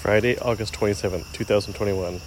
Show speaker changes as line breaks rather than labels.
Friday, August 27th, 2021.